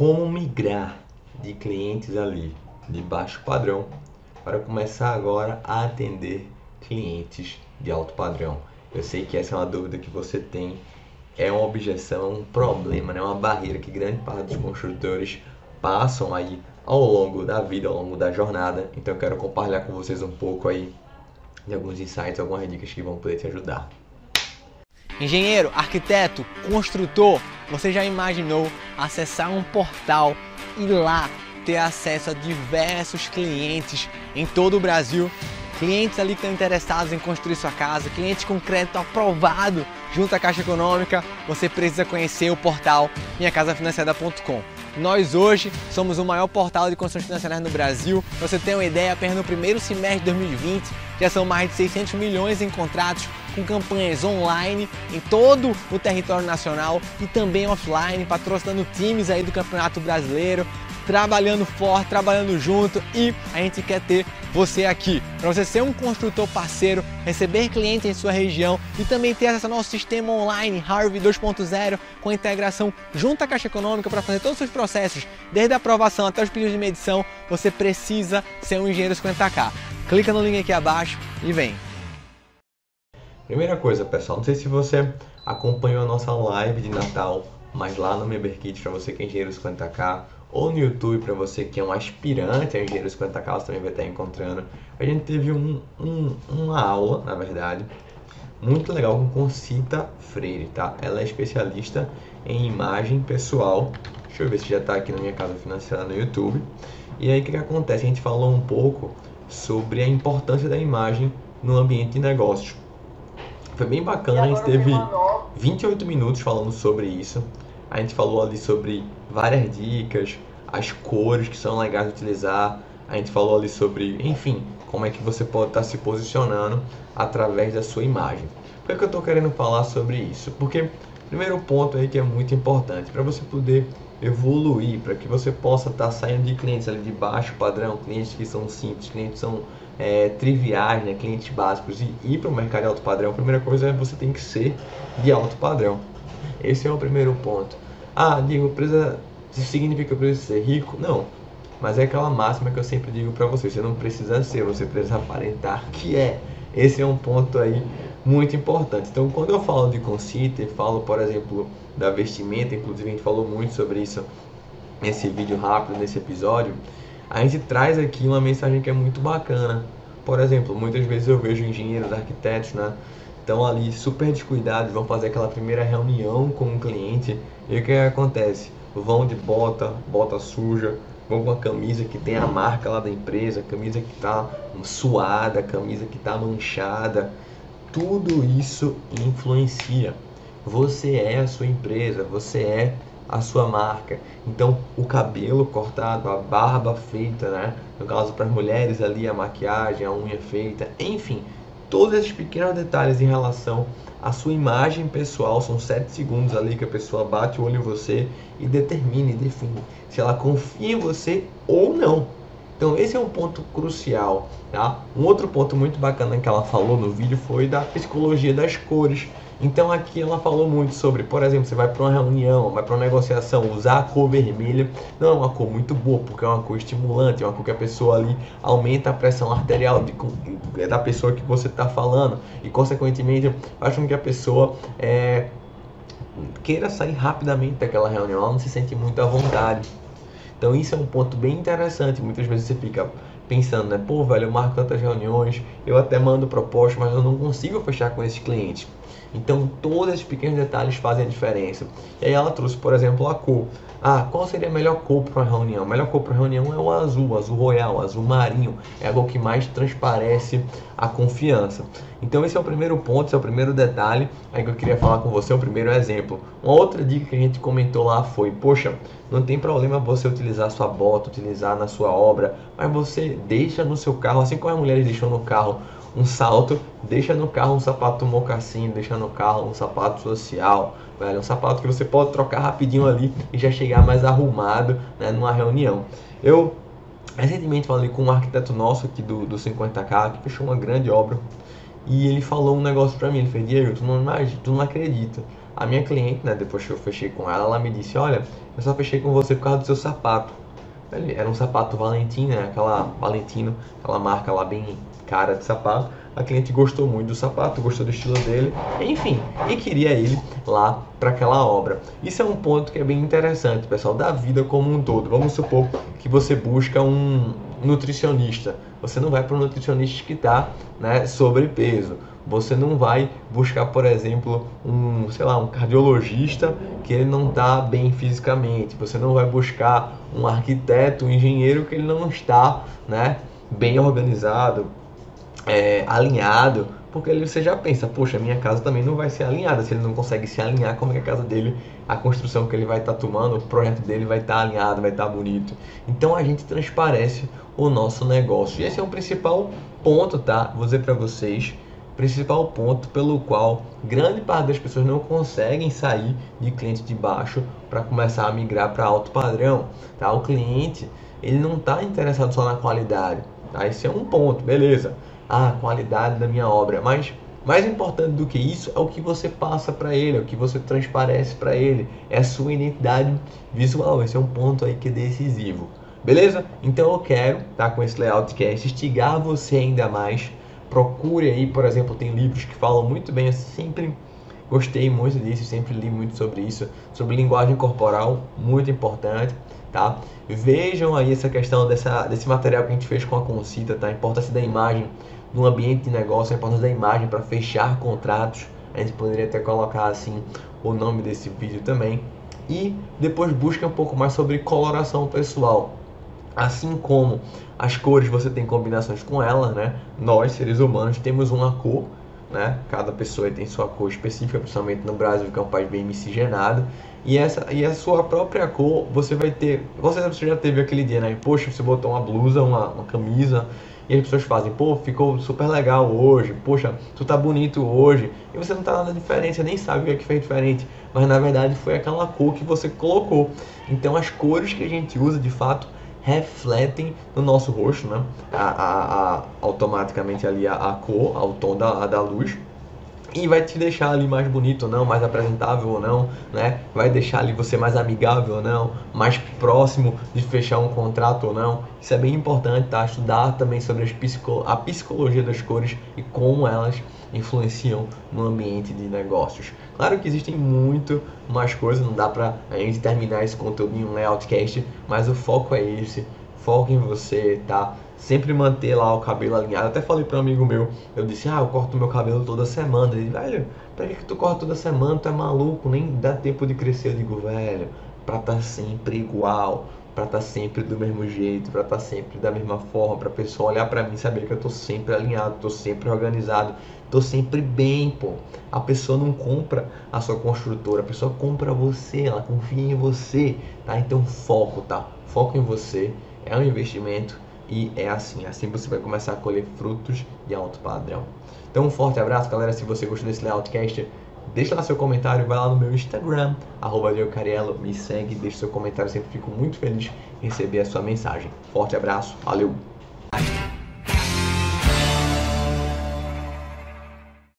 como migrar de clientes ali de baixo padrão para começar agora a atender clientes de alto padrão. Eu sei que essa é uma dúvida que você tem, é uma objeção, um problema, né? uma barreira que grande parte dos construtores passam aí ao longo da vida, ao longo da jornada. Então eu quero compartilhar com vocês um pouco aí de alguns insights, algumas dicas que vão poder te ajudar. Engenheiro, arquiteto, construtor, você já imaginou acessar um portal e lá ter acesso a diversos clientes em todo o Brasil? Clientes ali que estão interessados em construir sua casa, clientes com crédito aprovado junto à Caixa Econômica, você precisa conhecer o portal minhacasafinanciada.com. Nós hoje somos o maior portal de construções financeiras no Brasil. Pra você tem uma ideia, apenas no primeiro semestre de 2020 já são mais de 600 milhões em contratos com campanhas online em todo o território nacional e também offline, patrocinando times aí do Campeonato Brasileiro, trabalhando forte, trabalhando junto e a gente quer ter você aqui, para você ser um construtor parceiro, receber clientes em sua região e também ter acesso ao nosso sistema online Harvey 2.0 com integração junto à Caixa Econômica para fazer todos os seus processos, desde a aprovação até os pedidos de medição, você precisa ser um engenheiro 50k. Clica no link aqui abaixo e vem. Primeira coisa, pessoal, não sei se você acompanhou a nossa live de Natal, mas lá no MemberKit, para você que é engenheiro 50k, ou no YouTube para você que é um aspirante a engenheiro 50k, você também vai estar encontrando. A gente teve um, um, uma aula, na verdade, muito legal com Concita Freire, tá? Ela é especialista em imagem pessoal. Deixa eu ver se já está aqui na minha casa financeira no YouTube. E aí o que, que acontece? A gente falou um pouco sobre a importância da imagem no ambiente de negócios. Foi bem bacana, a gente teve 28 minutos falando sobre isso. A gente falou ali sobre várias dicas, as cores que são legais de utilizar. A gente falou ali sobre, enfim, como é que você pode estar se posicionando através da sua imagem. Por que eu estou querendo falar sobre isso? Porque primeiro ponto aí que é muito importante para você poder evoluir, para que você possa estar saindo de clientes ali de baixo padrão, clientes que são simples, clientes que são é, triviais, né, clientes básicos e ir para o mercado de alto padrão. A primeira coisa é você tem que ser de alto padrão. Esse é o primeiro ponto. Ah, digo, precisa, isso significa que eu preciso ser rico? Não. Mas é aquela máxima que eu sempre digo para você, você não precisa ser, você precisa aparentar que é. Esse é um ponto aí muito importante. Então, quando eu falo de concita, falo, por exemplo, da vestimenta, inclusive a gente falou muito sobre isso nesse vídeo rápido, nesse episódio, a gente traz aqui uma mensagem que é muito bacana. Por exemplo, muitas vezes eu vejo engenheiros, arquitetos, né? estão ali super descuidados, vão fazer aquela primeira reunião com o cliente e o que acontece? Vão de bota, bota suja, vão com a camisa que tem a marca lá da empresa, camisa que está suada, camisa que está manchada. Tudo isso influencia. Você é a sua empresa, você é a sua marca. Então, o cabelo cortado, a barba feita, né? No caso para as mulheres ali a maquiagem, a unha feita, enfim, todos esses pequenos detalhes em relação à sua imagem pessoal, são 7 segundos ali que a pessoa bate o olho em você e determina e define se ela confia em você ou não. Então esse é um ponto crucial, tá? Um outro ponto muito bacana que ela falou no vídeo foi da psicologia das cores. Então aqui ela falou muito sobre, por exemplo, você vai para uma reunião, vai para uma negociação, usar a cor vermelha não é uma cor muito boa, porque é uma cor estimulante, é uma cor que a pessoa ali aumenta a pressão arterial de, é da pessoa que você está falando e consequentemente faz com que a pessoa é, queira sair rapidamente daquela reunião, ela não se sente muito à vontade. Então isso é um ponto bem interessante. Muitas vezes você fica pensando, né? Pô, velho, eu marco tantas reuniões, eu até mando proposta, mas eu não consigo fechar com esses clientes. Então, todos esses pequenos detalhes fazem a diferença. E aí ela trouxe, por exemplo, a cor. Ah, qual seria a melhor cor para uma reunião? A melhor cor para reunião é o azul, azul royal, azul marinho. É algo que mais transparece a confiança. Então esse é o primeiro ponto, esse é o primeiro detalhe aí que eu queria falar com você, o primeiro exemplo. Uma outra dica que a gente comentou lá foi, poxa, não tem problema você utilizar sua bota, utilizar na sua obra, mas você deixa no seu carro, assim como as mulheres deixam no carro um salto, deixa no carro um sapato mocassim, deixa no carro um sapato social, velho, um sapato que você pode trocar rapidinho ali e já chegar mais arrumado né, numa reunião. Eu recentemente falei com um arquiteto nosso aqui do, do 50k que fechou uma grande obra e ele falou um negócio pra mim, ele fez, Diego, tu não imagina, tu não acredita. A minha cliente, né, depois que eu fechei com ela, ela me disse, olha, eu só fechei com você por causa do seu sapato. Era um sapato Valentino, né, aquela Valentino, aquela marca lá bem cara de sapato. A cliente gostou muito do sapato, gostou do estilo dele, enfim, e queria ele lá para aquela obra. Isso é um ponto que é bem interessante, pessoal, da vida como um todo. Vamos supor que você busca um nutricionista. Você não vai para um nutricionista que está né, sobrepeso. Você não vai buscar, por exemplo, um, sei lá, um cardiologista que ele não está bem fisicamente. Você não vai buscar um arquiteto, um engenheiro que ele não está, né, bem organizado, é, alinhado, porque ele, você já pensa, poxa, minha casa também não vai ser alinhada. Se ele não consegue se alinhar, como é que a casa dele, a construção que ele vai estar tá tomando, o projeto dele vai estar tá alinhado, vai estar tá bonito. Então a gente transparece o nosso negócio. E esse é o principal ponto, tá? Vou dizer para vocês, principal ponto pelo qual grande parte das pessoas não conseguem sair de cliente de baixo para começar a migrar para alto padrão, tá? O cliente, ele não está interessado só na qualidade, tá? Esse é um ponto, beleza? A qualidade da minha obra, mas mais importante do que isso é o que você passa para ele, é o que você transparece para ele, é a sua identidade visual. Esse é um ponto aí que é decisivo. Beleza? Então eu quero, tá, com esse layout que é instigar você ainda mais. Procure aí, por exemplo, tem livros que falam muito bem, eu sempre gostei muito disso, sempre li muito sobre isso, sobre linguagem corporal, muito importante, tá? Vejam aí essa questão dessa, desse material que a gente fez com a Concita, tá? A importância da imagem no ambiente de negócio, a importância da imagem para fechar contratos. A gente poderia até colocar assim o nome desse vídeo também. E depois busque um pouco mais sobre coloração pessoal. Assim como as cores você tem combinações com ela, né? Nós, seres humanos, temos uma cor, né? Cada pessoa tem sua cor específica, principalmente no Brasil, que é um país bem miscigenado. E essa e a sua própria cor, você vai ter. Você, já teve aquele dia, né? Poxa, você botou uma blusa, uma, uma camisa, e as pessoas fazem, pô, ficou super legal hoje, poxa, tu tá bonito hoje, e você não tá nada diferente, você nem sabe o que é que fez diferente, mas na verdade foi aquela cor que você colocou. Então as cores que a gente usa de fato refletem no nosso rosto, né? A, a, a automaticamente ali a, a cor, ao tom da, da luz e vai te deixar ali mais bonito ou não, mais apresentável ou não, né? Vai deixar ali você mais amigável ou não, mais próximo de fechar um contrato ou não. Isso é bem importante, tá? Estudar também sobre psico a psicologia das cores e como elas influenciam no ambiente de negócios. Claro que existem muito mais coisas, não dá pra a gente terminar esse conteúdo em um layoutcast, mas o foco é esse, foco em você, tá? Sempre manter lá o cabelo alinhado. Até falei para um amigo meu, eu disse, ah, eu corto meu cabelo toda semana. Ele, velho, pra que, tu corta toda semana? Tu é maluco, nem dá tempo de crescer. Eu digo, velho, pra tá sempre igual, pra tá sempre do mesmo jeito, pra tá sempre da mesma forma, pra pessoa olhar pra mim e saber que eu tô sempre alinhado, tô sempre organizado, tô sempre bem, pô. A pessoa não compra a sua construtora, a pessoa compra você, ela confia em você, tá? Então foco, tá? Foco em você, é um investimento e é assim, assim você vai começar a colher frutos de alto padrão. Então um forte abraço, galera. Se você gostou desse layoutcast, deixa lá seu comentário, vai lá no meu Instagram, arroba me segue, deixa seu comentário, sempre fico muito feliz em receber a sua mensagem. Forte abraço, valeu!